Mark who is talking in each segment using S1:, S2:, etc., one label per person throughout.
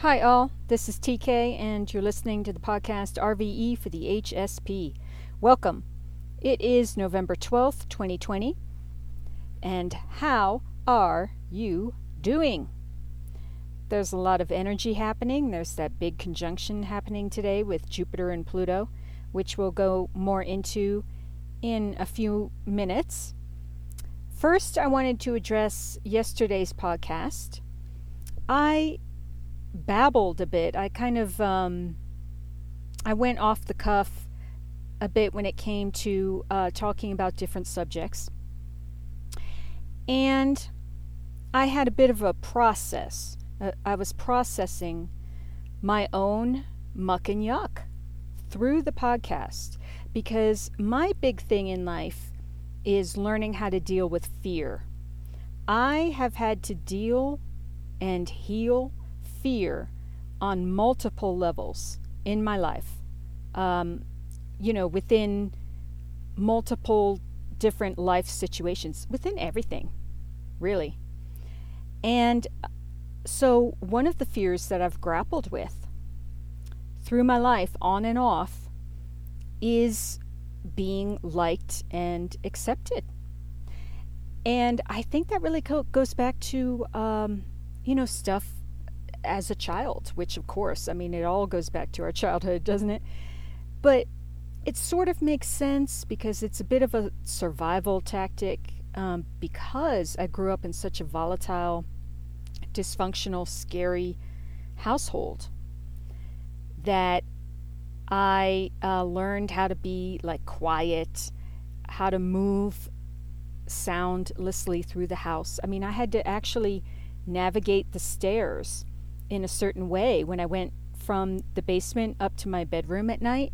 S1: Hi, all. This is TK, and you're listening to the podcast RVE for the HSP. Welcome. It is November 12th, 2020. And how are you doing? There's a lot of energy happening. There's that big conjunction happening today with Jupiter and Pluto, which we'll go more into in a few minutes. First, I wanted to address yesterday's podcast. I babbled a bit. I kind of um, I went off the cuff a bit when it came to uh, talking about different subjects, and I had a bit of a process. Uh, I was processing my own muck and yuck through the podcast because my big thing in life is learning how to deal with fear. I have had to deal and heal fear on multiple levels in my life. Um, you know, within multiple different life situations, within everything, really. And so, one of the fears that I've grappled with through my life, on and off, is being liked and accepted. And I think that really co- goes back to, um, you know, stuff as a child, which of course, I mean, it all goes back to our childhood, doesn't it? But it sort of makes sense because it's a bit of a survival tactic um, because I grew up in such a volatile, dysfunctional, scary household that I uh, learned how to be like quiet, how to move soundlessly through the house. I mean, I had to actually navigate the stairs in a certain way when I went from the basement up to my bedroom at night.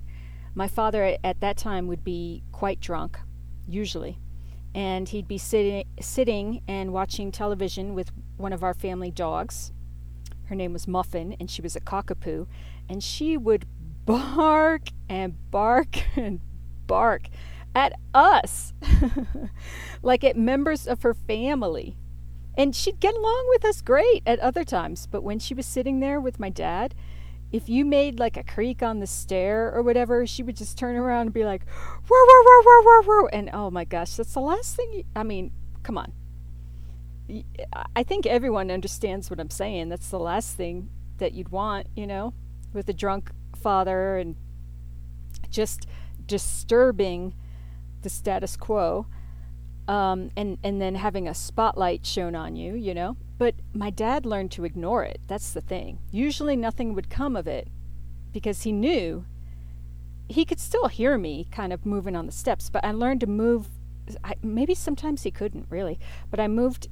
S1: My father at that time would be quite drunk, usually, and he'd be sitting sitting and watching television with one of our family dogs. Her name was Muffin, and she was a cockapoo, and she would bark and bark and bark at us like at members of her family. And she'd get along with us great at other times. But when she was sitting there with my dad, if you made like a creak on the stair or whatever, she would just turn around and be like, whoa, whoa, whoa, whoa, whoa, whoa. And oh my gosh, that's the last thing. You, I mean, come on. I think everyone understands what I'm saying. That's the last thing that you'd want, you know, with a drunk father and just disturbing the status quo um, and and then having a spotlight shown on you, you know. But my dad learned to ignore it. That's the thing. Usually, nothing would come of it because he knew he could still hear me kind of moving on the steps. But I learned to move. I, maybe sometimes he couldn't really, but I moved.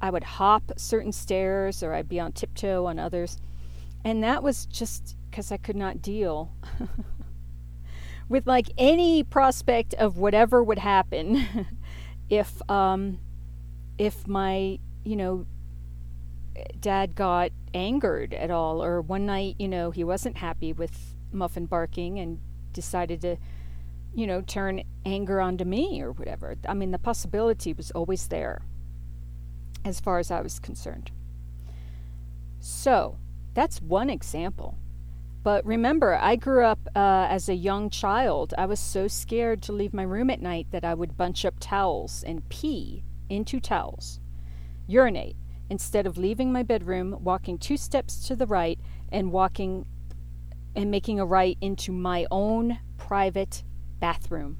S1: I would hop certain stairs, or I'd be on tiptoe on others, and that was just because I could not deal. with like any prospect of whatever would happen if um, if my you know dad got angered at all, or one night you know he wasn't happy with Muffin barking and decided to you know turn anger onto me or whatever. I mean, the possibility was always there, as far as I was concerned. So that's one example. But remember, I grew up uh, as a young child. I was so scared to leave my room at night that I would bunch up towels and pee into towels, urinate, instead of leaving my bedroom, walking two steps to the right, and walking and making a right into my own private bathroom.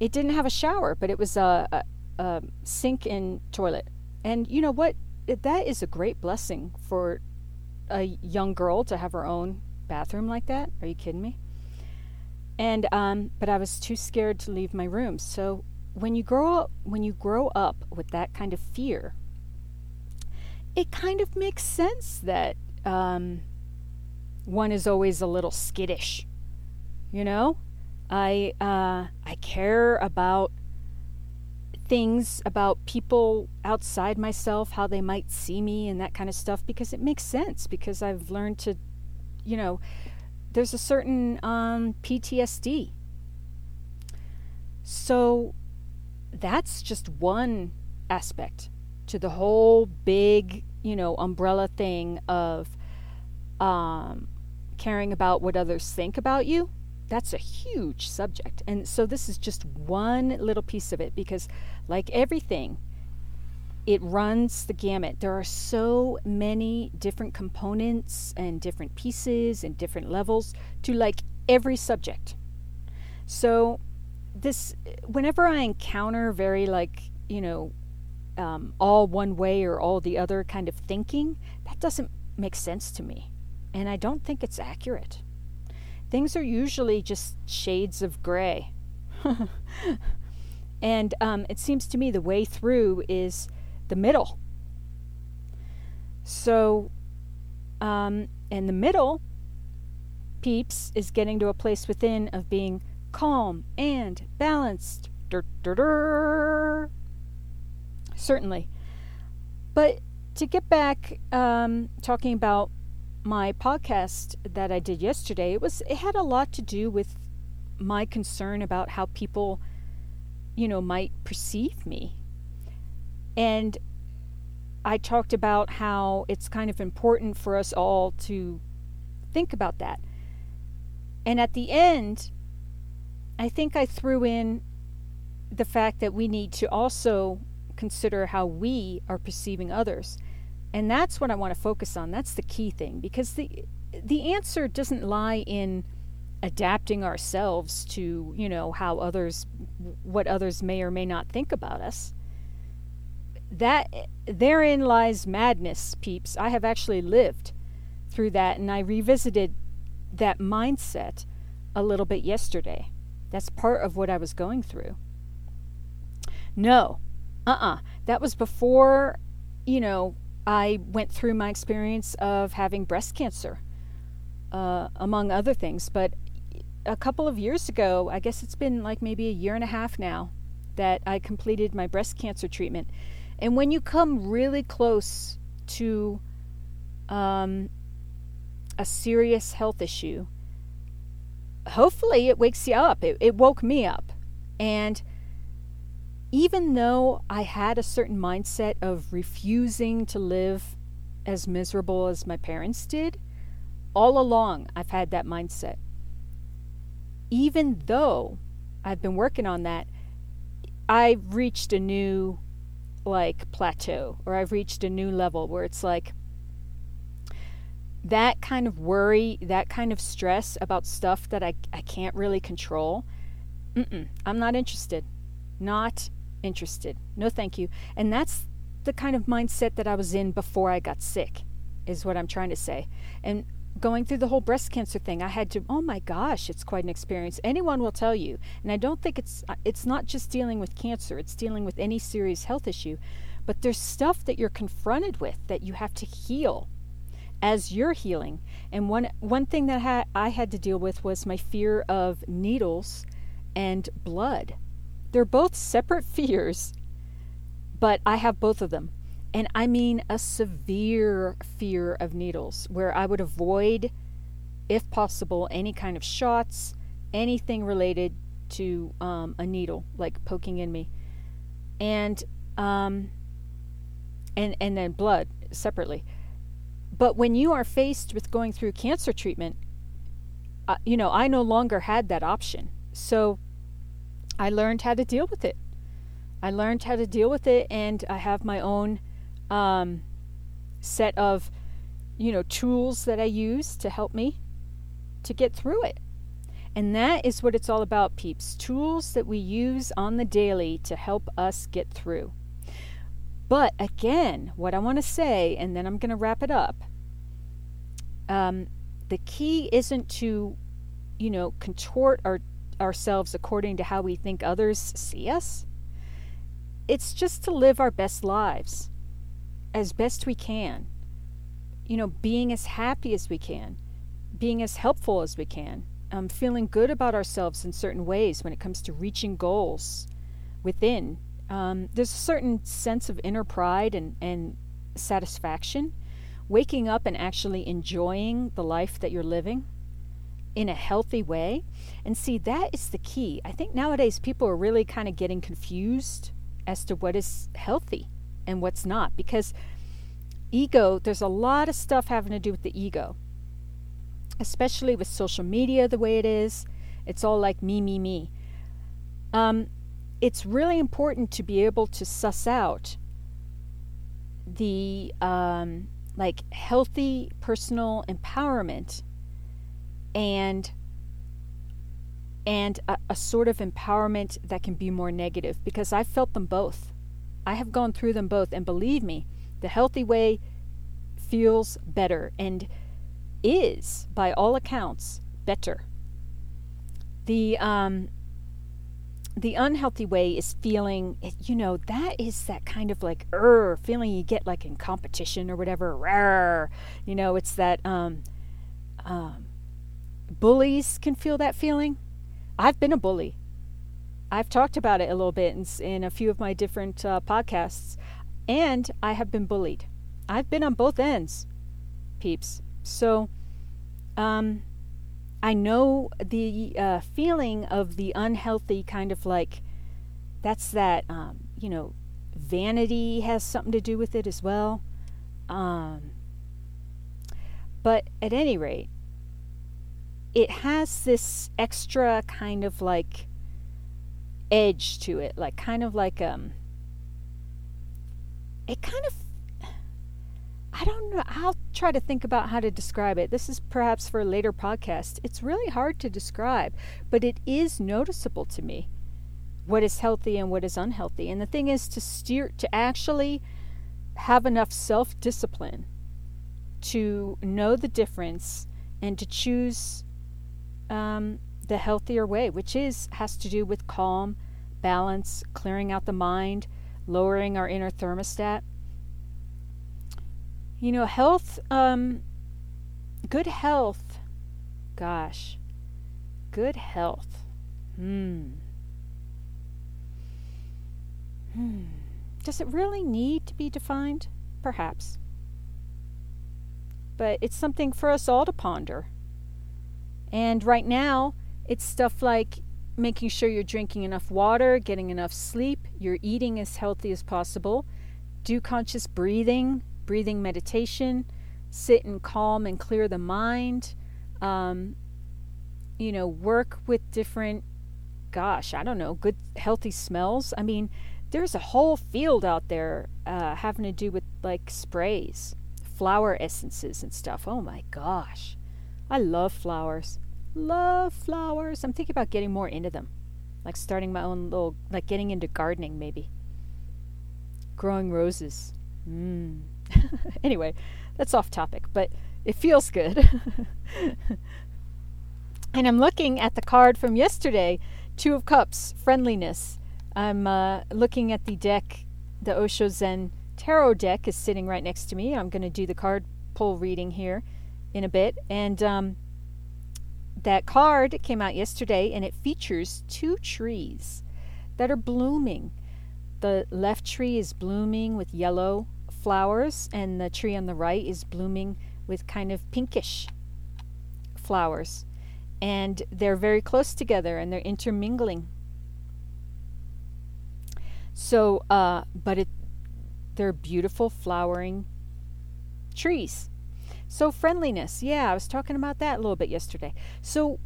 S1: It didn't have a shower, but it was a, a, a sink and toilet. And you know what? That is a great blessing for a young girl to have her own bathroom like that. Are you kidding me? And um, but I was too scared to leave my room. So when you grow up, when you grow up with that kind of fear, it kind of makes sense that um, one is always a little skittish. You know, I uh, I care about things about people outside myself, how they might see me, and that kind of stuff, because it makes sense. Because I've learned to, you know, there's a certain um, PTSD. So that's just one aspect to the whole big you know, umbrella thing of um, caring about what others think about you, that's a huge subject. And so this is just one little piece of it because, like everything, it runs the gamut. There are so many different components and different pieces and different levels to like every subject. So, this, whenever I encounter very like, you know, um, all one way or all the other kind of thinking, that doesn't make sense to me. And I don't think it's accurate. Things are usually just shades of gray. and um, it seems to me the way through is the middle. So, um, in the middle, peeps is getting to a place within of being calm and balanced. Dur, dur, dur. Certainly. But to get back um, talking about my podcast that I did yesterday, it was it had a lot to do with my concern about how people, you know, might perceive me and I talked about how it's kind of important for us all to think about that. And at the end, I think I threw in the fact that we need to also consider how we are perceiving others. And that's what I want to focus on. That's the key thing because the the answer doesn't lie in adapting ourselves to, you know, how others what others may or may not think about us that therein lies madness, peeps. I have actually lived through that, and I revisited that mindset a little bit yesterday. That's part of what I was going through. No, uh uh-uh. uh That was before, you know, I went through my experience of having breast cancer, uh, among other things. But a couple of years ago, I guess it's been like maybe a year and a half now, that I completed my breast cancer treatment. And when you come really close to um, a serious health issue, hopefully it wakes you up. It, it woke me up. And even though I had a certain mindset of refusing to live as miserable as my parents did, all along I've had that mindset. Even though I've been working on that, I've reached a new like plateau or I've reached a new level where it's like that kind of worry, that kind of stress about stuff that I, I can't really control, I'm not interested. Not interested. No, thank you. And that's the kind of mindset that I was in before I got sick, is what I'm trying to say. And going through the whole breast cancer thing, I had to, oh my gosh, it's quite an experience. Anyone will tell you. And I don't think it's uh, it's not just dealing with cancer, it's dealing with any serious health issue. But there's stuff that you're confronted with that you have to heal as you're healing. And one one thing that ha- I had to deal with was my fear of needles and blood. They're both separate fears, but I have both of them. And I mean a severe fear of needles, where I would avoid, if possible, any kind of shots, anything related to um, a needle, like poking in me. And, um, and, and then blood separately. But when you are faced with going through cancer treatment, uh, you know, I no longer had that option. So I learned how to deal with it. I learned how to deal with it, and I have my own um, set of, you know, tools that I use to help me to get through it. And that is what it's all about, peeps. Tools that we use on the daily to help us get through. But again, what I want to say, and then I'm going to wrap it up um, the key isn't to, you know, contort our, ourselves according to how we think others see us. It's just to live our best lives as best we can. You know, being as happy as we can, being as helpful as we can, um, feeling good about ourselves in certain ways when it comes to reaching goals within. Um, there's a certain sense of inner pride and, and satisfaction. Waking up and actually enjoying the life that you're living in a healthy way. And see, that is the key. I think nowadays people are really kind of getting confused as to what is healthy and what's not because ego, there's a lot of stuff having to do with the ego, especially with social media the way it is. It's all like me, me, me. Um, it's really important to be able to suss out the um, like healthy personal empowerment and and a, a, sort of empowerment that can be more negative because I've felt them both. I have gone through them both, and believe me, the healthy way feels better and is, by all accounts, better. The um, the unhealthy way is feeling, you know, that is that kind of like er feeling you get like in competition or whatever. Rawr. You know, it's that um, um, bullies can feel that feeling. I've been a bully. I've talked about it a little bit in, in a few of my different uh, podcasts, and I have been bullied. I've been on both ends, peeps. So, um, I know the uh, feeling of the unhealthy kind of like that's that um, you know vanity has something to do with it as well. Um, but at any rate, it has this extra kind of like edge to it, like kind of like um, it kind of I don't know. I'll try to think about how to describe it. This is perhaps for a later podcast. It's really hard to describe, but it is noticeable to me what is healthy and what is unhealthy. And the thing is to steer, to actually have enough self discipline to know the difference and to choose um, the healthier way, which is has to do with calm, balance, clearing out the mind, lowering our inner thermostat you know, health, um, good health, gosh, good health. Hmm. Hmm. Does it really need to be defined? Perhaps. But it's something for us all to ponder. And right now, it's stuff like making sure you're drinking enough water, getting enough sleep, you're eating as healthy as possible, do conscious breathing, breathing meditation, sit and calm and clear the mind, um, you know, work with different, gosh, I don't know, good, healthy smells. I mean, there's a whole field out there uh, having to do with like sprays, flower essences, and stuff. Oh my gosh. I love flowers. Love flowers. I'm thinking about getting more into them. Like starting my own little, like getting into gardening maybe. Growing roses. Mmm. anyway, that's off topic, but it feels good. and I'm looking at the card from yesterday Two of Cups, Friendliness. I'm uh, looking at the deck, the Osho Zen Tarot deck is sitting right next to me. I'm going to do the card pull reading here in a bit. And um, that card came out yesterday and it features two trees that are blooming. The left tree is blooming with yellow flowers, and the tree on the right is blooming with kind of pinkish flowers. And they're very close together and they're intermingling. So, uh, but it, they're beautiful flowering trees. So, friendliness. Yeah, I was talking about that a little bit yesterday. So,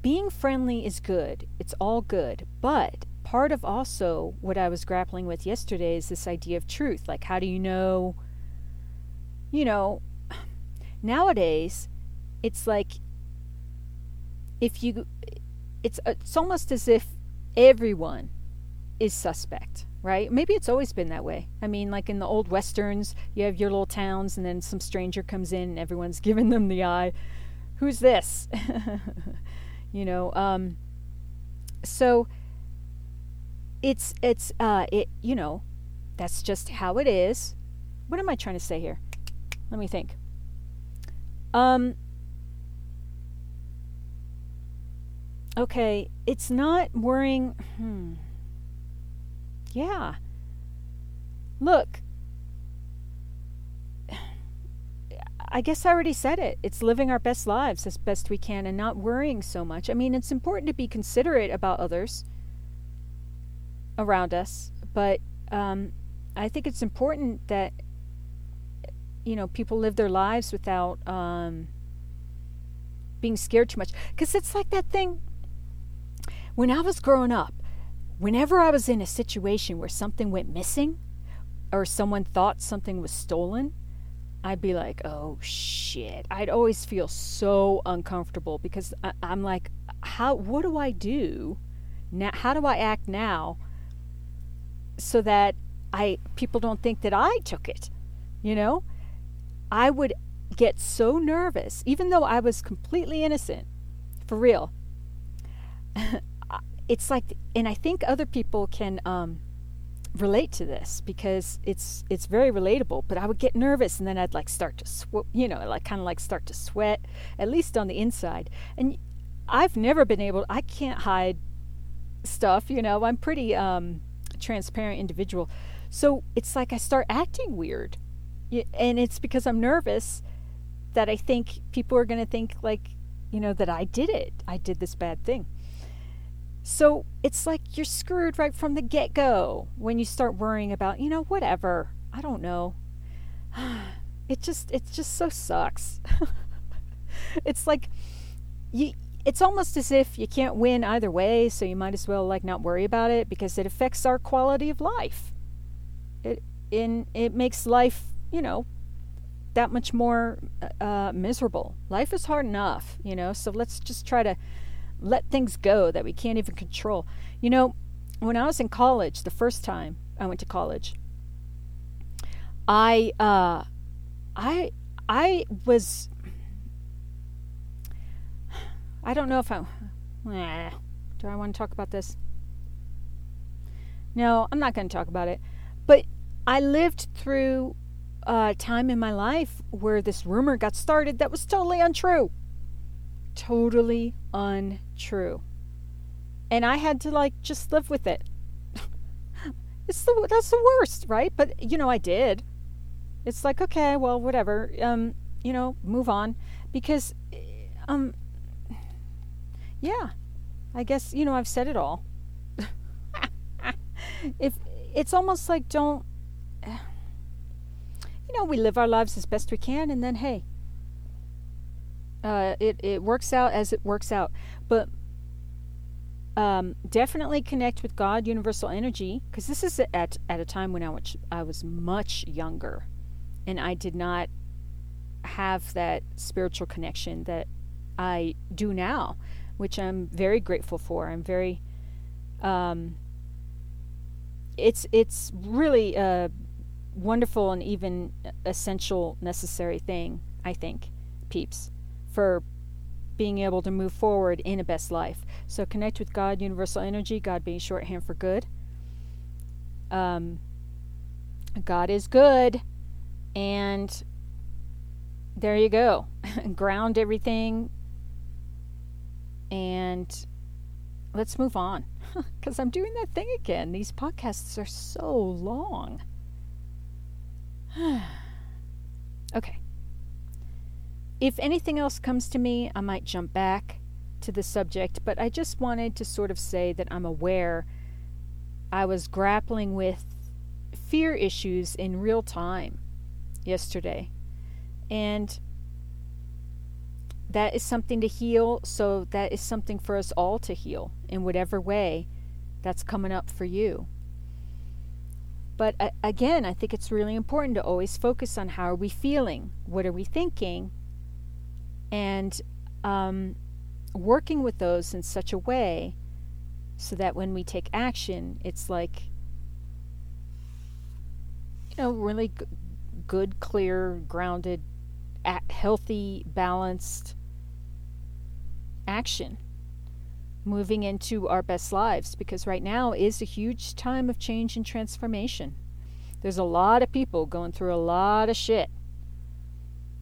S1: being friendly is good, it's all good, but part of also what I was grappling with yesterday is this idea of truth. Like, how do you know? You know, nowadays, it's like if you, it's it's almost as if everyone is suspect, right? Maybe it's always been that way. I mean, like in the old westerns, you have your little towns, and then some stranger comes in, and everyone's giving them the eye. Who's this? you know. Um, so it's it's uh it you know that's just how it is what am i trying to say here let me think um okay it's not worrying hmm yeah look I guess I already said it. It's living our best lives as best we can and not worrying so much. I mean, it's important to be considerate about others around us, but um, I think it's important that you know people live their lives without um, being scared too much because it's like that thing when i was growing up whenever i was in a situation where something went missing or someone thought something was stolen i'd be like oh shit. I'd always feel so uncomfortable because I, i'm like how what do i do now how do i act now so that i people don't think that i took it? You know? I would get so nervous, even though I was completely innocent, for real. it's like, and I think other people can um, relate to this because it's it's very relatable. But I would get nervous, and then I'd like start to, sw- you know, like kind of like start to sweat, at least on the inside. And I've never been able. I can't hide stuff. You know, I'm pretty um, transparent individual. So it's like I start acting weird and it's because I'm nervous that I think people are going to think like, you know, that I did it. I did this bad thing. So it's like you're screwed right from the get go when you start worrying about, you know, whatever. I don't know. It just it just so sucks. it's like you it's almost as if you can't win either way, so you might as well like not worry about it because it affects our quality of life. It in it makes life you know, that much more uh, miserable. Life is hard enough, you know, so let's just try to let things go that we can't even control. You know, when I was in college, the first time I went to college, I, uh, I, I was, I don't know if I, do I want to talk about this? No, I'm not going to talk about it. But I lived through uh, time in my life where this rumor got started that was totally untrue. Totally untrue. And I had to like just live with it. it's the that's the worst, right? But you know, I did. It's like okay, well, whatever. Um, you know, move on because um yeah. I guess, you know, I've said it all. if it's almost like don't you know, we live our lives as best we can, and then hey, uh, it it works out as it works out. But um, definitely connect with God, universal energy, because this is at at a time when I was I was much younger, and I did not have that spiritual connection that I do now, which I'm very grateful for. I'm very um, it's it's really uh, wonderful and even essential, necessary thing, I think, peeps, for being able to move forward in a best life. So connect with God, universal energy, God being shorthand for good. Um, God is good, and there you go. Ground everything, and let's move on. Because I'm doing that thing again. These podcasts are so long. okay. If anything else comes to me, I might jump back to the subject, but I just wanted to sort of say that I'm aware I was grappling with fear issues in real time yesterday. And that is something to heal, so that is something for us all to heal in whatever way that's coming up for you. But uh, again, I think it's really important to always focus on how are we feeling, what are we thinking, and um, working with those in such a way so that when we take action, it's like you know really g- good, clear, grounded, healthy, balanced action moving into our best lives because right now is a huge time of change and transformation. There's a lot of people going through a lot of shit.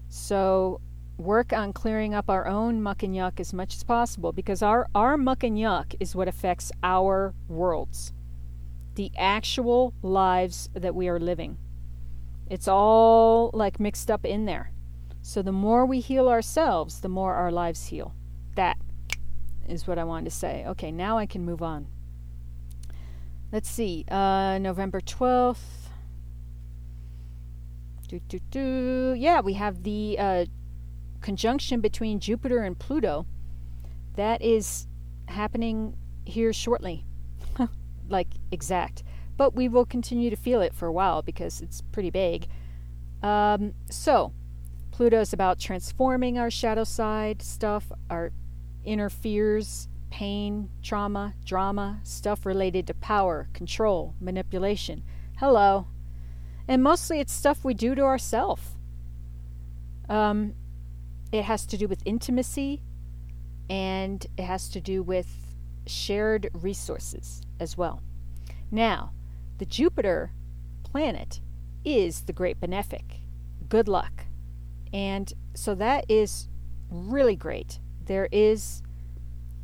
S1: So work on clearing up our own muck and yuck as much as possible because our, our muck and yuck is what affects our worlds, the actual lives that we are living. It's all like mixed up in there. So the more we heal ourselves, the more our lives heal. That is what I wanted to say. Okay, now I can move on. Let's see. Uh, November 12th. Do, do, do. Yeah, we have the uh, conjunction between Jupiter and Pluto. That is happening here shortly. like exact. But we will continue to feel it for a while because it's pretty big. Um, so, Pluto is about transforming our shadow side stuff, our inner fears, pain, trauma, drama, stuff related to power, control, manipulation. Hello. And mostly it's stuff we do to ourselves. Um, it has to do with intimacy and it has to do with shared resources as well. Now, the Jupiter planet is the great benefic. Good luck. And so that is really great. There is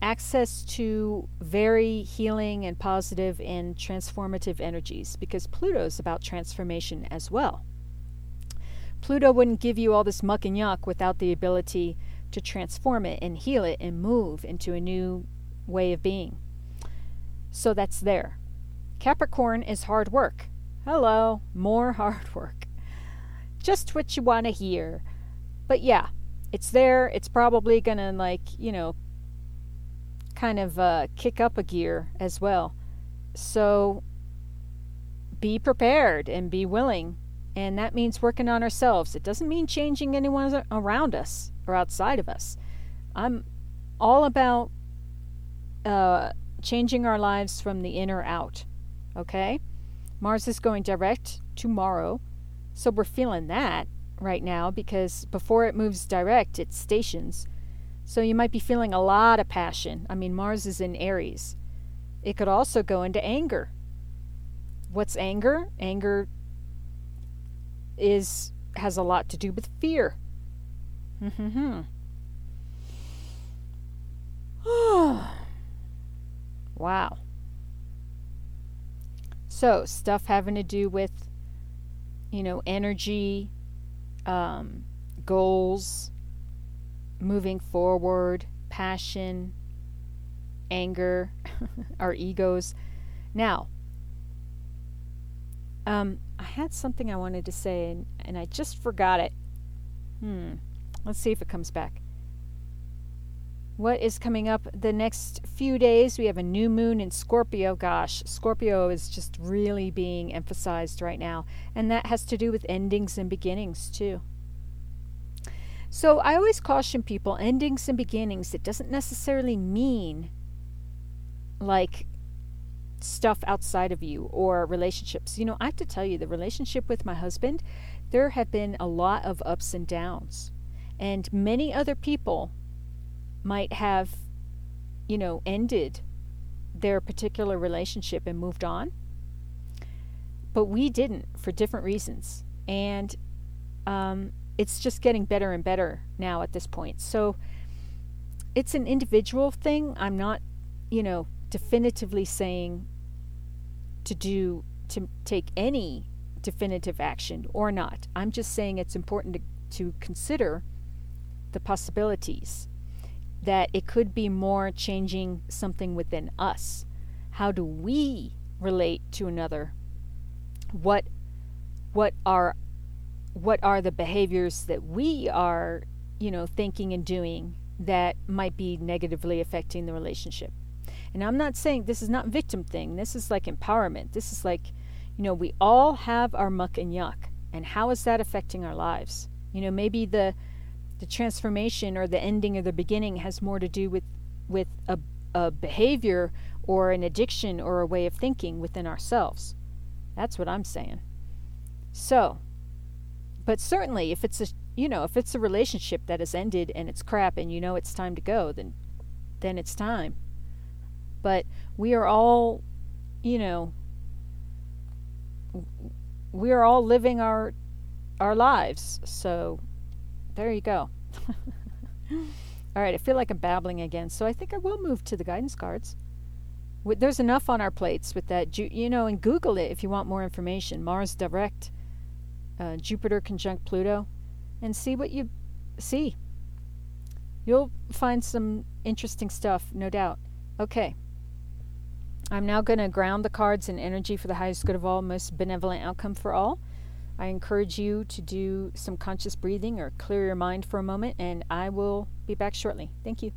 S1: access to very healing and positive and transformative energies because Pluto is about transformation as well. Pluto wouldn't give you all this muck and yuck without the ability to transform it and heal it and move into a new way of being. So that's there. Capricorn is hard work. Hello, more hard work. Just what you want to hear. But yeah, it's there. It's probably going to, like, you know, kind of uh, kick up a gear as well. So be prepared and be willing. And that means working on ourselves. It doesn't mean changing anyone around us or outside of us. I'm all about uh, changing our lives from the inner out. Okay? Mars is going direct tomorrow. So we're feeling that right now because before it moves direct, it stations. So you might be feeling a lot of passion. I mean, Mars is in Aries. It could also go into anger. What's anger? Anger is has a lot to do with fear. Wow. So, stuff having to do with, you know, energy, um, goals, moving forward, passion, anger, our egos. Now, um, I had something I wanted to say and, and I just forgot it. Hmm. Let's see if it comes back. What is coming up the next few days? We have a new moon in Scorpio. Gosh, Scorpio is just really being emphasized right now. And that has to do with endings and beginnings, too. So I always caution people endings and beginnings, it doesn't necessarily mean like stuff outside of you or relationships. You know, I have to tell you, the relationship with my husband, there have been a lot of ups and downs. And many other people might have, you know, ended their particular relationship and moved on. But we didn't for different reasons. And um, it's just getting better and better now at this point. So it's an individual thing. I'm not, you know, definitively saying to do to take any definitive action or not. I'm just saying it's important to, to consider the possibilities that it could be more changing something within us. How do we relate to another? What what are what are the behaviors that we are, you know, thinking and doing that might be negatively affecting the relationship. And I'm not saying this is not victim thing. This is like empowerment. This is like, you know, we all have our muck and yuck. And how is that affecting our lives? You know, maybe the the transformation or the ending or the beginning has more to do with with a, a behavior or an addiction or a way of thinking within ourselves. That's what I'm saying. So, but certainly, if it's a you know if it's a relationship that has ended and it's crap and you know it's time to go, then then it's time. But we are all, you know, we are all living our our lives. So there you go. all right, I feel like I'm babbling again, so I think I will move to the guidance cards. There's enough on our plates with that. You know, and Google it if you want more information. Mars Direct uh, Jupiter conjunct Pluto and see what you see. You'll find some interesting stuff, no doubt. Okay. I'm now going to ground the cards in energy for the highest good of all, most benevolent outcome for all. I encourage you to do some conscious breathing or clear your mind for a moment, and I will be back shortly. Thank you.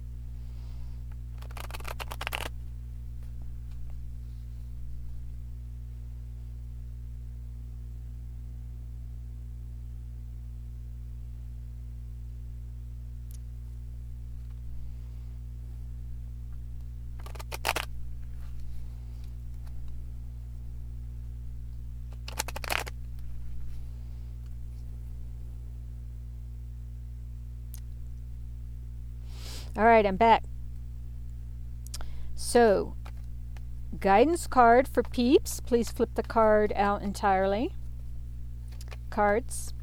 S1: All right, I'm back. So, guidance card for peeps. Please flip the card out entirely. Cards.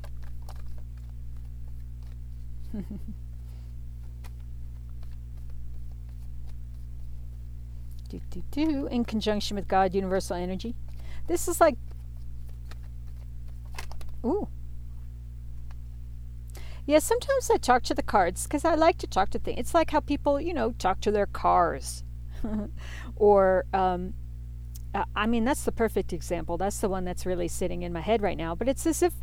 S1: do, do, do, in conjunction with God, universal energy. This is like, ooh, yeah, sometimes I talk to the cards because I like to talk to things. It's like how people, you know, talk to their cars. or, um, I mean, that's the perfect example. That's the one that's really sitting in my head right now. But it's as if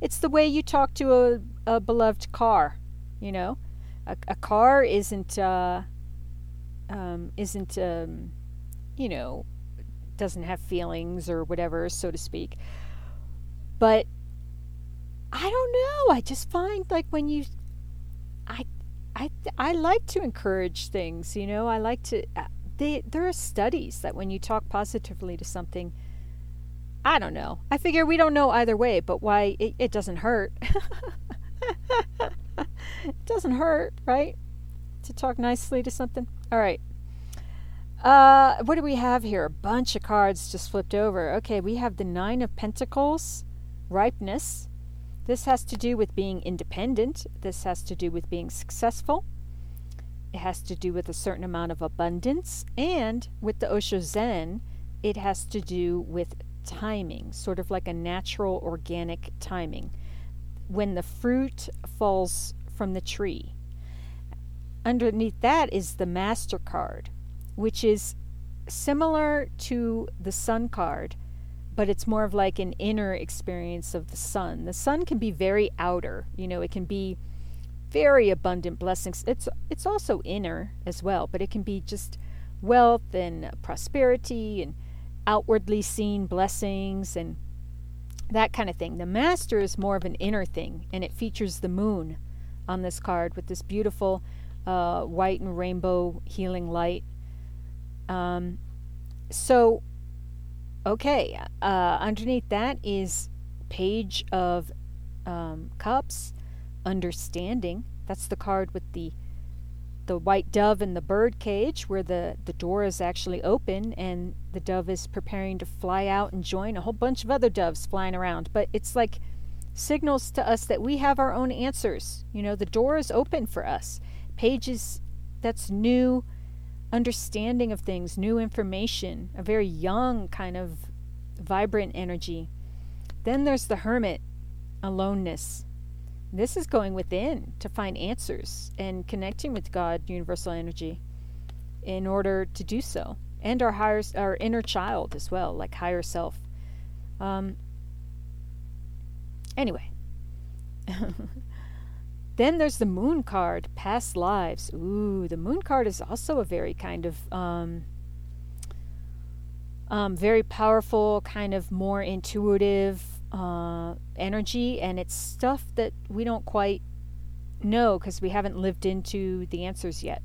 S1: it's the way you talk to a, a beloved car, you know? A, a car isn't, uh, um, isn't, um, you know, doesn't have feelings or whatever, so to speak. But I don't know. I just find like when you, I, I, I like to encourage things. You know, I like to. Uh, they, there are studies that when you talk positively to something, I don't know. I figure we don't know either way, but why it, it doesn't hurt. it doesn't hurt, right? To talk nicely to something. All right. Uh, what do we have here? A bunch of cards just flipped over. Okay, we have the Nine of Pentacles, ripeness. This has to do with being independent. This has to do with being successful. It has to do with a certain amount of abundance. And with the Osho Zen, it has to do with timing, sort of like a natural organic timing. When the fruit falls from the tree. Underneath that is the Master card, which is similar to the Sun card, but it's more of like an inner experience of the sun. The sun can be very outer, you know, it can be very abundant blessings. It's it's also inner as well, but it can be just wealth and prosperity and outwardly seen blessings and that kind of thing. The master is more of an inner thing, and it features the moon on this card with this beautiful uh, white and rainbow healing light. Um, so Okay, uh, underneath that is Page of um, Cups, Understanding. That's the card with the the white dove in the bird cage where the, the door is actually open and the dove is preparing to fly out and join a whole bunch of other doves flying around. But it's like signals to us that we have our own answers. You know, the door is open for us. Pages that's new understanding of things, new information, a very young kind of vibrant energy. Then there's the hermit, aloneness. This is going within to find answers and connecting with God, universal energy, in order to do so, and our higher, our inner child as well, like higher self. Um, anyway, Then there's the moon card, past lives. Ooh, the moon card is also a very kind of um, um, very powerful, kind of more intuitive uh, energy, and it's stuff that we don't quite know because we haven't lived into the answers yet.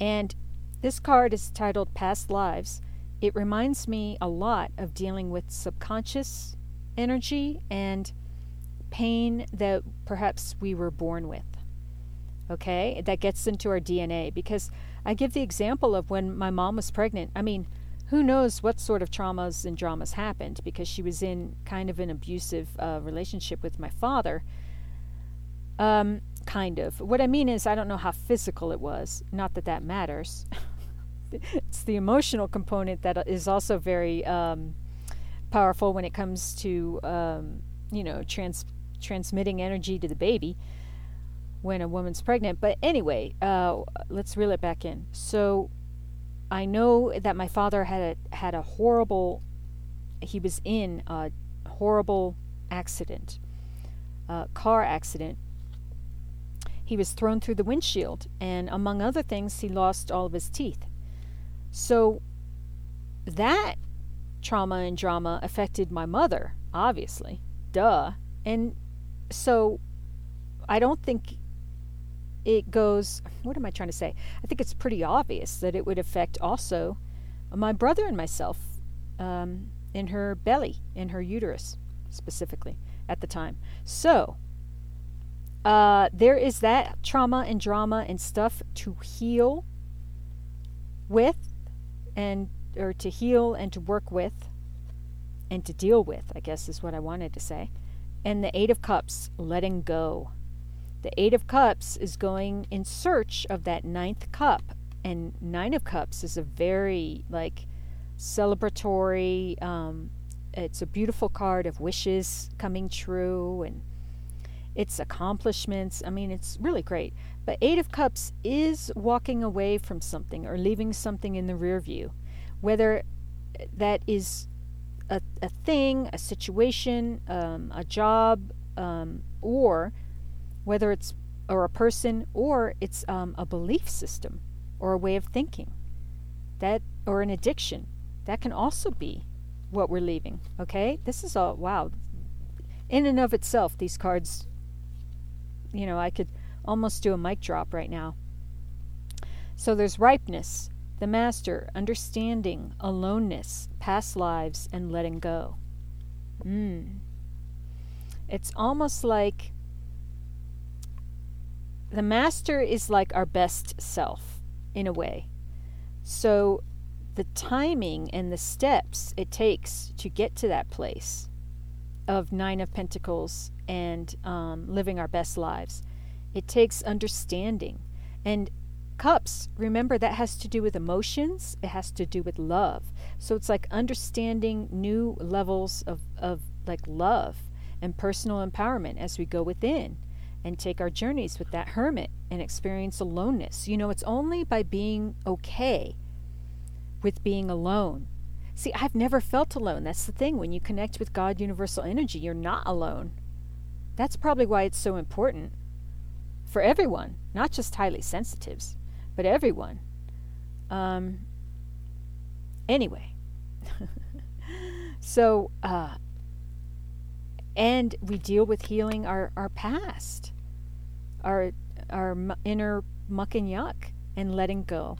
S1: And this card is titled Past Lives. It reminds me a lot of dealing with subconscious energy and pain that perhaps we were born with. Okay, that gets into our DNA because I give the example of when my mom was pregnant. I mean, who knows what sort of traumas and dramas happened because she was in kind of an abusive uh, relationship with my father. Um, kind of. What I mean is, I don't know how physical it was. Not that that matters. it's the emotional component that is also very um, powerful when it comes to, um, you know, trans transmitting energy to the baby when a woman's pregnant. But anyway, uh, let's reel it back in. So I know that my father had a, had a horrible. He was in a horrible accident, a car accident. He was thrown through the windshield, and among other things, he lost all of his teeth. So that trauma and drama affected my mother, obviously. Duh. And so I don't think it goes, what am I trying to say? I think it's pretty obvious that it would affect also my brother and myself um, in her belly, in her uterus specifically at the time. So, uh, there is that trauma and drama and stuff to heal with and or to heal and to work with and to deal with, I guess is what I wanted to say. And the 8 of cups, letting go. The Eight of Cups is going in search of that ninth cup. And Nine of Cups is a very, like, celebratory, um, it's a beautiful card of wishes coming true and its accomplishments. I mean, it's really great. But Eight of Cups is walking away from something or leaving something in the rear view, whether that is a, a thing, a situation, um, a job, um, or whether it's or a person or it's um, a belief system or a way of thinking that or an addiction. That can also be what we're leaving okay? This is all wow. In and of itself these cards you know i could almost do a mic drop right now. So there's ripeness the master understanding aloneness past lives and letting go mm. it's almost like the master is like our best self in a way. So the timing and the steps it takes to get to that place of Nine of Pentacles and um, living our best lives, it takes understanding. And cups, remember, that has to do with emotions, it has to do with love. So it's like understanding new levels of, of like love and personal empowerment as we go within and take our journeys with that hermit and experience aloneness. You know, it's only by being okay with being alone. See, I've never felt alone. That's the thing. When you connect with God, universal energy, you're not alone. That's probably why it's so important for everyone, not just highly sensitives, but everyone. Um, anyway, so uh, and we deal with healing our, our past, our, our inner muck and yuck, and letting go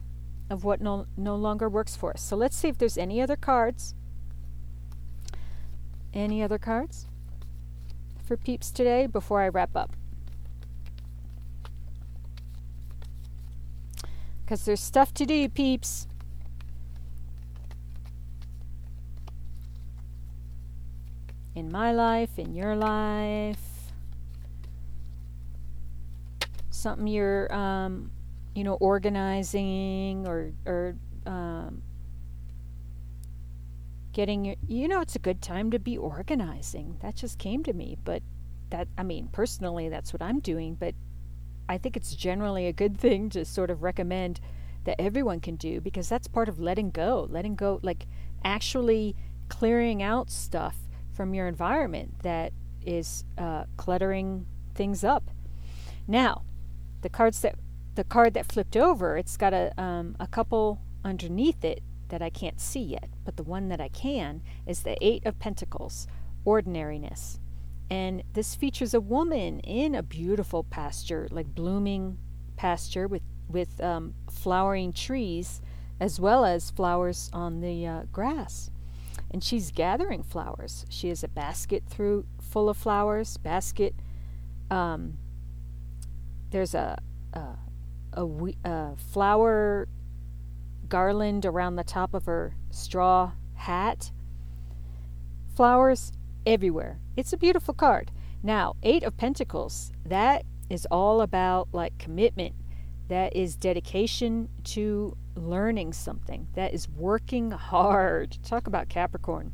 S1: of what no, no longer works for us. So let's see if there's any other cards. Any other cards for peeps today before I wrap up? Because there's stuff to do, peeps. in my life, in your life, something you're, um, you know, organizing or, or um, getting your, you know, it's a good time to be organizing. That just came to me. But that, I mean, personally, that's what I'm doing. But I think it's generally a good thing to sort of recommend that everyone can do because that's part of letting go. Letting go, like actually clearing out stuff from your environment that is uh, cluttering things up. Now, the cards that the card that flipped over, it's got a um, a couple underneath it that I can't see yet, but the one that I can is the Eight of Pentacles, ordinariness. And this features a woman in a beautiful pasture, like blooming pasture with with um, flowering trees, as well as flowers on the uh, grass and she's gathering flowers. She has a basket through full of flowers. Basket. Um, there's a a, a, a flower garland around the top of her straw hat. Flowers everywhere. It's a beautiful card. Now, Eight of Pentacles, that is all about like commitment. That is dedication to learning something, that is working hard. Talk about Capricorn.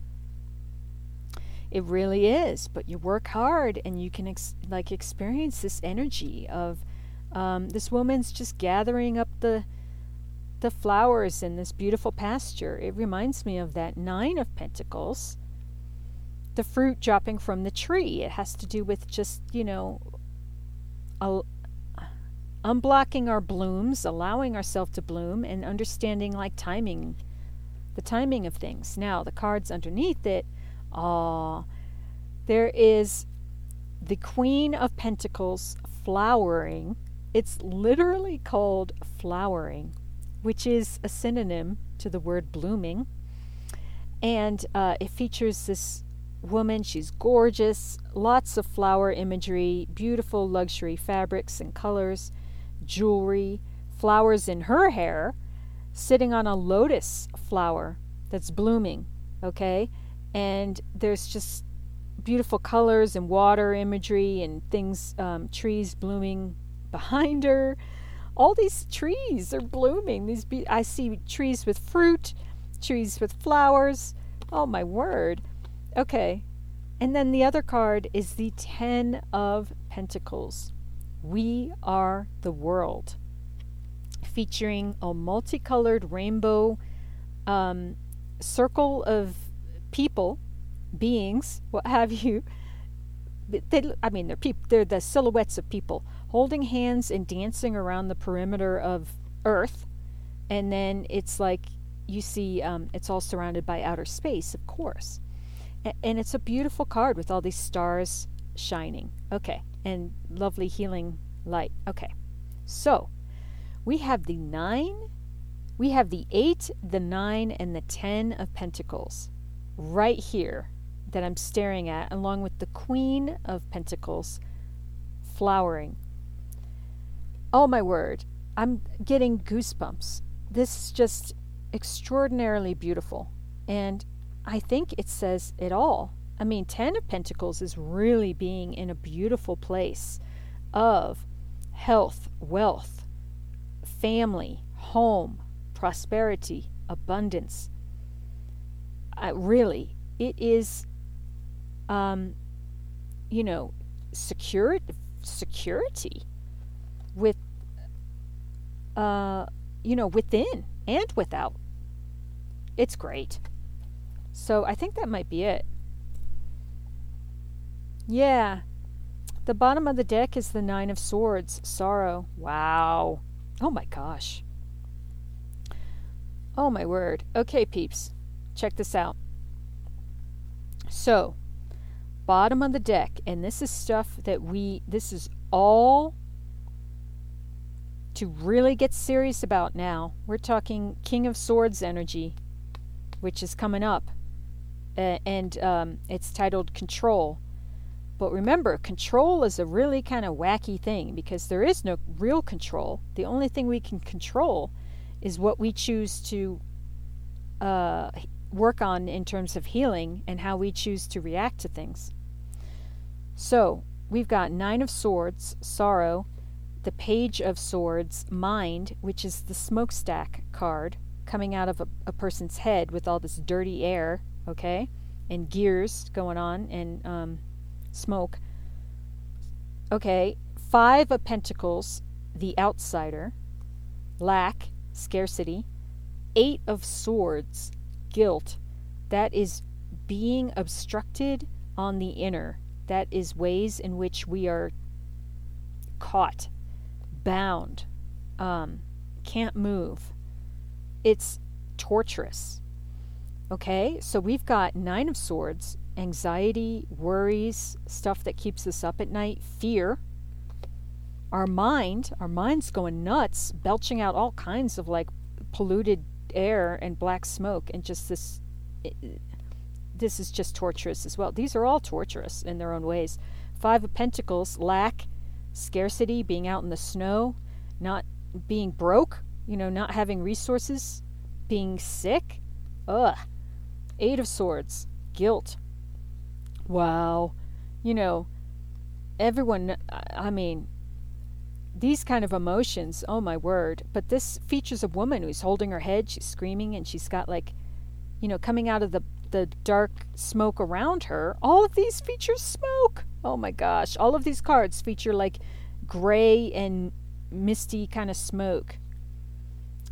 S1: It really is, but you work hard and you can ex- like experience this energy of um, this woman's just gathering up the the flowers in this beautiful pasture. It reminds me of that nine of pentacles the fruit dropping from the tree. It has to do with just, you know, a, unblocking our blooms, allowing ourselves to bloom, and understanding like timing, the timing of things. Now, the cards underneath it, ah, there is the Queen of Pentacles flowering. It's literally called flowering, which is a synonym to the word blooming. And uh, it features this woman. She's gorgeous, lots of flower imagery, beautiful luxury fabrics and colors, jewelry, flowers in her hair, sitting on a lotus flower that's blooming, okay? And there's just beautiful colors and water imagery and things, um, trees blooming behind her. All these trees are blooming. These be- I see trees with fruit, trees with flowers. Oh my word. Okay. And then the other card is the 10 of Pentacles. We are the world. Featuring a multicolored rainbow um, circle of people, beings, what have you. They, I mean, they're people. They're the silhouettes of people holding hands and dancing around the perimeter of Earth, and then it's like you see um, it's all surrounded by outer space, of course. And it's a beautiful card with all these stars shining. Okay, and lovely healing light. Okay, so we have the nine, we have the eight, the nine, and the ten of pentacles right here that I'm staring at, along with the queen of pentacles flowering. Oh my word, I'm getting goosebumps. This is just extraordinarily beautiful. And I think it says it all. I mean, Ten of Pentacles is really being in a beautiful place of health, wealth, family, home, prosperity, abundance. Really, it is, um, you know, security, security with, uh, you know, within and without. It's great. So I think that might be it. Yeah. The bottom of the deck is the Nine of Swords, Sorrow. Wow. Oh my gosh. Oh my word. Okay, peeps. Check this out. So, bottom of the deck, and this is stuff that we, this is all to really get serious about now. We're talking King of Swords energy, which is coming up. Uh, and um, it's titled Control. But remember, control is a really kind of wacky thing because there is no real control. The only thing we can control is what we choose to uh, work on in terms of healing and how we choose to react to things. So, we've got Nine of Swords, Sorrow, the Page of Swords, Mind, which is the smokestack card coming out of a, a person's head with all this dirty air, okay, and gears going on and um, smoke. Okay, Five of Pentacles, the outsider, lack, scarcity. Eight of Swords, guilt. That is being obstructed on the inner. That is ways in which we are caught bound, um, can't move. It's torturous. Okay, so we've got Nine of Swords, anxiety, worries, stuff that keeps us up at night, fear. Our mind, our mind's going nuts, belching out all kinds of like polluted air and black smoke, and just this. This is just torturous as well. These are all torturous in their own ways. Five of Pentacles, lack, scarcity, being out in the snow, not being broke, you know, not having resources, being sick. Ugh. Eight of Swords, guilt. Wow. You know, everyone, I mean, these kind of emotions, oh my word. But this features a woman who's holding her head, she's screaming, and she's got like, you know, coming out of the, the dark smoke around her. All of these feature smoke. Oh my gosh. All of these cards feature like gray and misty kind of smoke.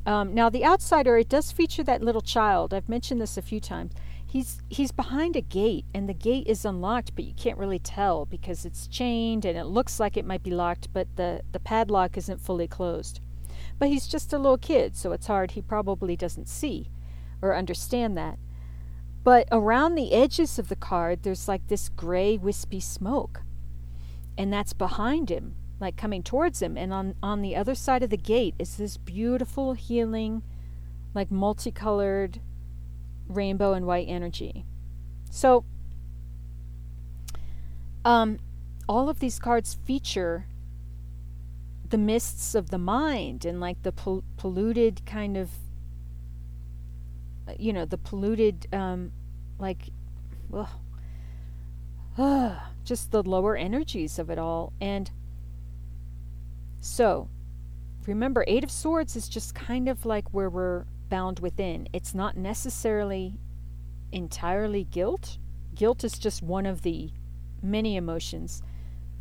S1: Um, now, the outsider, it does feature that little child. I've mentioned this a few times. he's he's behind a gate and the gate is unlocked but you can't really tell because it's chained and it looks like it might be locked but the the padlock isn't fully closed but he's just a little kid so it's hard he probably doesn't see or understand that but around the edges of the card there's like this gray wispy smoke and that's behind him like coming towards him and on on the other side of the gate is this beautiful healing like multicolored rainbow and white energy. So, um, all of these cards feature the mists of the mind and like the pol- polluted kind of, you know, the polluted, um, like, ugh, uh, just the lower energies of it all. And so, remember, Eight of Swords is just kind of like where we're bound within. It's not necessarily entirely guilt. Guilt is just one of the many emotions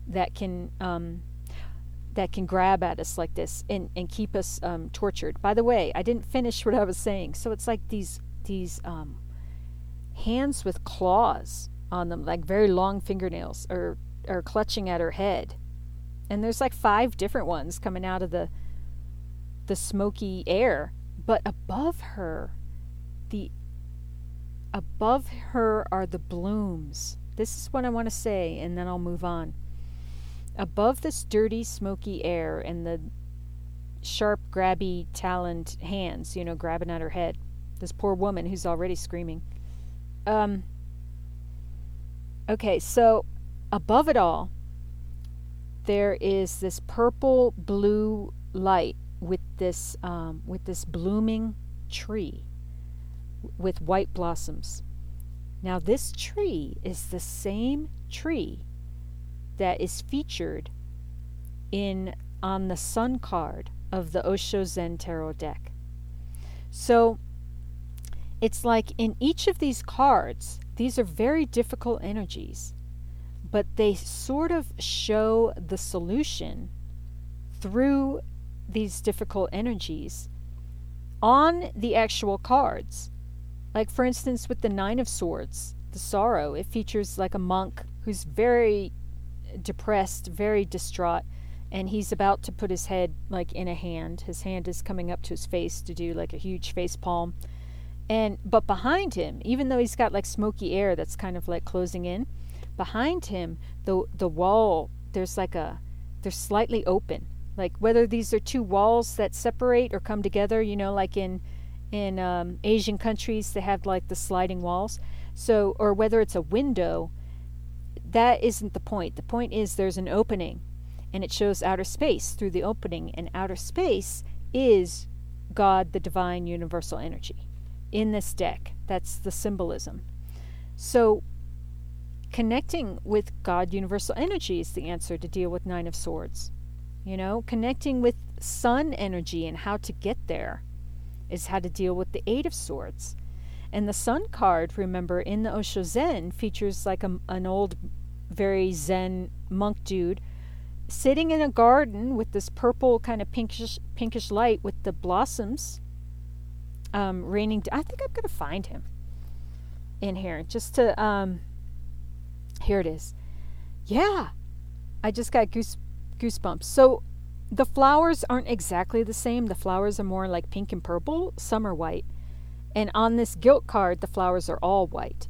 S1: that can um, that can grab at us like this and, and keep us um, tortured. By the way, I didn't finish what I was saying. So it's like these these um, hands with claws on them, like very long fingernails, are are clutching at her head, and there's like five different ones coming out of the the smoky air but above her, the above her are the blooms. This is what I want to say, and then I'll move on. Above this dirty, smoky air and the sharp, grabby, taloned hands, you know, grabbing at her head. This poor woman who's already screaming. Um. Okay, so above it all, there is this purple blue light with this um, with this blooming tree with white blossoms. Now this tree is the same tree that is featured in on the sun card of the Osho Zen Tarot deck. So it's like in each of these cards, these are very difficult energies, but they sort of show the solution through these difficult energies on the actual cards. Like, for instance, with the Nine of Swords, the sorrow, it features like a monk who's very depressed, very distraught, and he's about to put his head like in a hand. His hand is coming up to his face to do like a huge face palm. And but behind him, even though he's got like smoky air that's kind of like closing in, behind him the the wall there's like a they're slightly open. Like whether these are two walls that separate or come together you know like in in um, asian countries they have like the sliding walls. So or whether it's a window that isn't the point. The point is there's an opening and it shows outer space through the opening and outer space is god the divine universal energy. In this deck that's the symbolism. So connecting with god universal energy is the answer to deal with nine of swords you know, connecting with sun energy and how to get there is how to deal with the Eight of Swords. And the Sun card, remember, in the Osho Zen features like a, an old, very Zen monk dude sitting in a garden with this purple kind of pinkish pinkish light with the blossoms um, raining. D- I think I'm gonna find him in here just to. Um, here it is. Yeah, I just got goose goosebumps. So the flowers aren't exactly the same. The flowers are more like pink and purple, some are white. And on this guilt card, the flowers are all white.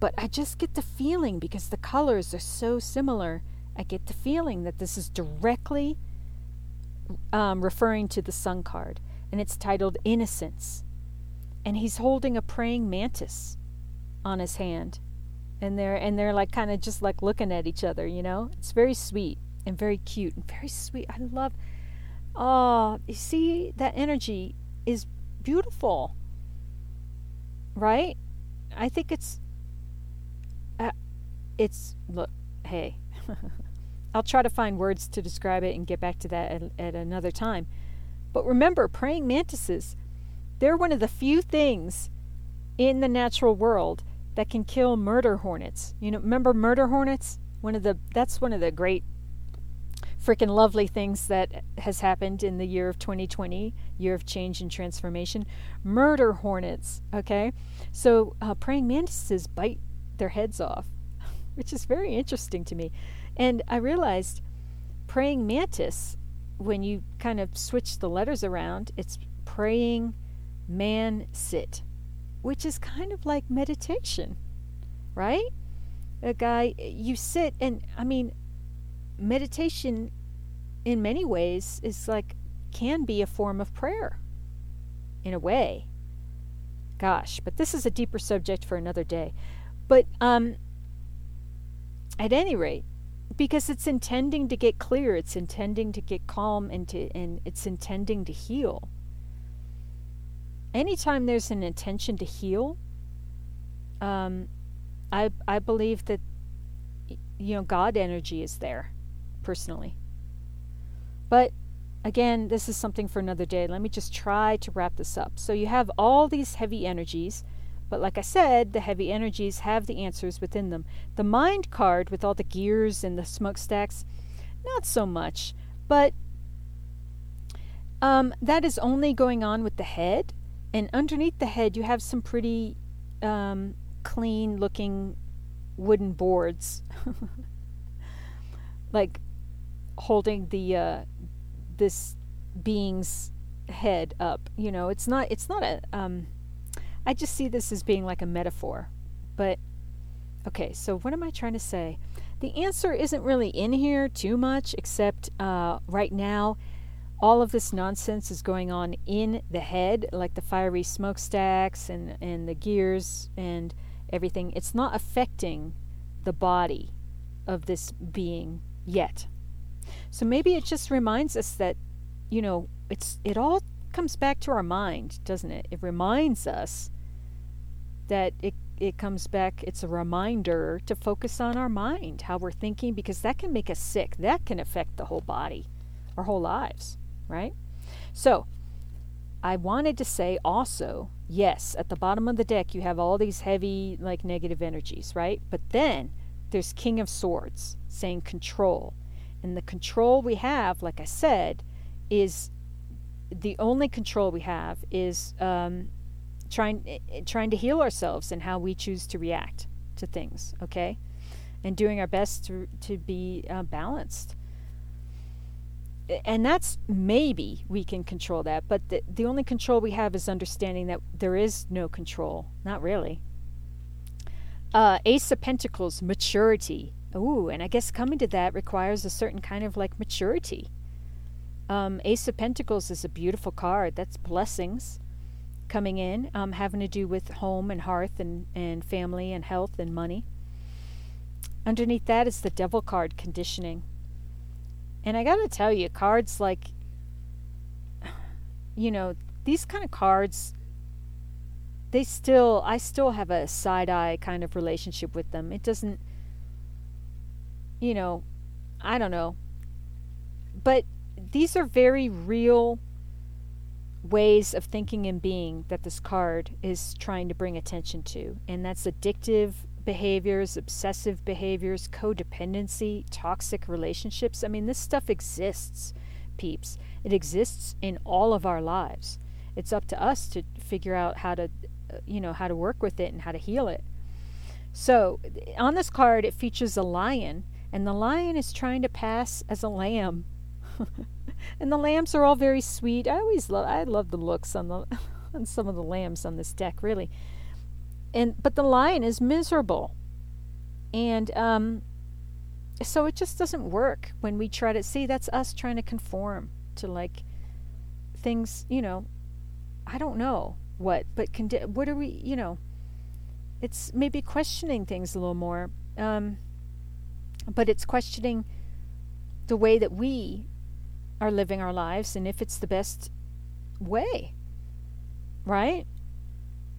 S1: But I just get the feeling because the colors are so similar, I get the feeling that this is directly um, referring to the sun card. And it's titled Innocence. And he's holding a praying mantis on his hand. And they're and they're like kind of just like looking at each other, you know? It's very sweet and very cute and very sweet. I love. Oh, you see that energy is beautiful, right? I think it's. Uh, it's look. Hey, I'll try to find words to describe it and get back to that at, at another time. But remember, praying mantises, they're one of the few things in the natural world that can kill murder hornets. You know, remember murder hornets? One of the that's one of the great freaking lovely things that has happened in the year of 2020, year of change and transformation. Murder hornets, okay? So uh, praying mantises bite their heads off, which is very interesting to me. And I realized praying mantis, when you kind of switch the letters around, it's praying man sit, which is kind of like meditation, right? A guy, you sit, and I mean, meditation in many ways is like can be a form of prayer in a way gosh but this is a deeper subject for another day but um at any rate because it's intending to get clear it's intending to get calm and to and it's intending to heal anytime there's an intention to heal um i i believe that you know god energy is there personally. But again, this is something for another day. Let me just try to wrap this up. So you have all these heavy energies, but like I said, the heavy energies have the answers within them. The mind card with all the gears and the smokestacks, not so much, but um, that is only going on with the head. And underneath the head, you have some pretty um, clean looking wooden boards. like holding the uh, this being's head up. You know, it's not it's not a um, I just see this as being like a metaphor. But okay, so what am I trying to say? The answer isn't really in here too much, except uh, right now, all of this nonsense is going on in the head, like the fiery smokestacks and, and the gears and everything. It's not affecting the body of this being yet. So maybe it just reminds us that, you know, it's it all comes back to our mind, doesn't it? It reminds us that it it comes back it's a reminder to focus on our mind, how we're thinking because that can make us sick. That can affect the whole body, our whole lives, right? So, I wanted to say also, yes, at the bottom of the deck you have all these heavy like negative energies, right? But then there's King of Swords saying control. And the control we have, like I said, is the only control we have is um, trying eh, eh, trying to heal ourselves and how we choose to react to things. Okay, and doing our best to to be uh, balanced. And that's maybe we can control that, but the, the only control we have is understanding that there is no control. Not really. Uh, Ace of Pentacles, maturity. Ooh, and I guess coming to that requires a certain kind of like maturity. Um, Ace of Pentacles is a beautiful card. That's blessings coming in, um, having to do with home and hearth and, and family and health and money. Underneath that is the Devil card, conditioning. And I got to tell you, cards like, you know, these kind of cards, they still, I still have a side eye kind of relationship with them. It doesn't you know, I don't know. But these are very real ways of thinking and being that this card is trying to bring attention to. And that's addictive behaviors, obsessive behaviors, codependency, toxic relationships. I mean, this stuff exists, peeps. It exists in all of our lives. It's up to us to figure out how to, uh, you know, how to work with it and how to heal it. So, on this card, it features a lion and the lion is trying to pass as a lamb. and the lambs are all very sweet. I always love I love the looks on the on some of the lambs on this deck, really. And but the lion is miserable. And um so it just doesn't work when we try to see that's us trying to conform to like things, you know, I don't know what, but condi- what are we, you know, it's maybe questioning things a little more. Um, but it's questioning the way that we are living our lives and if it's the best way, right?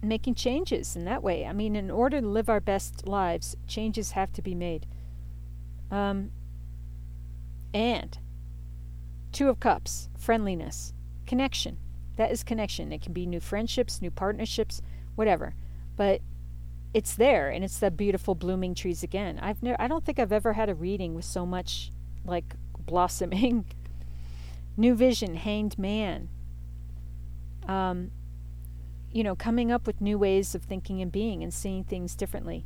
S1: Making changes in that way. I mean, in order to live our best lives, changes have to be made. Um, and Two of Cups, friendliness, connection. That is connection. It can be new friendships, new partnerships, whatever. But it's there and it's the beautiful blooming trees again. I've never I don't think I've ever had a reading with so much like blossoming. New vision, hanged man. Um, you know, coming up with new ways of thinking and being and seeing things differently.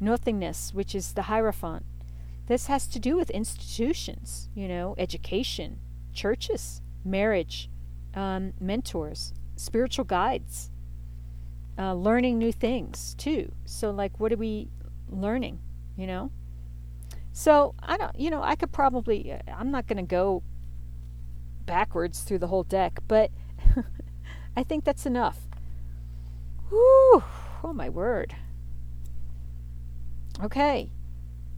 S1: Nothingness, which is the Hierophant. This has to do with institutions, you know, education, churches, marriage, um, mentors, spiritual guides, uh, learning new things too. So, like, what are we learning, you know? So, I don't, you know, I could probably, uh, I'm not going to go backwards through the whole deck, but I think that's enough. Whew, oh my word. Okay.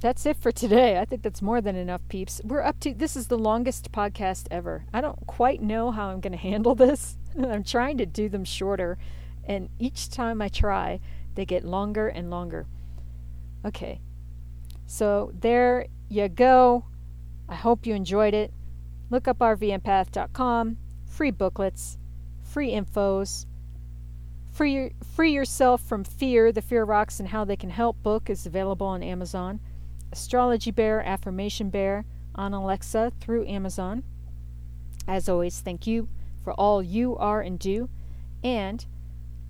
S1: That's it for today. I think that's more than enough, peeps. We're up to this is the longest podcast ever. I don't quite know how I'm going to handle this. I'm trying to do them shorter, and each time I try, they get longer and longer. Okay. So there you go. I hope you enjoyed it. Look up rvempath.com, free booklets, free infos. Free, free yourself from fear. The Fear Rocks and How They Can Help book is available on Amazon. Astrology Bear, Affirmation Bear on Alexa through Amazon. As always, thank you for all you are and do. And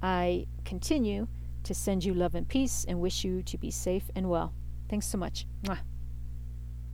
S1: I continue to send you love and peace and wish you to be safe and well. Thanks so much. Mwah.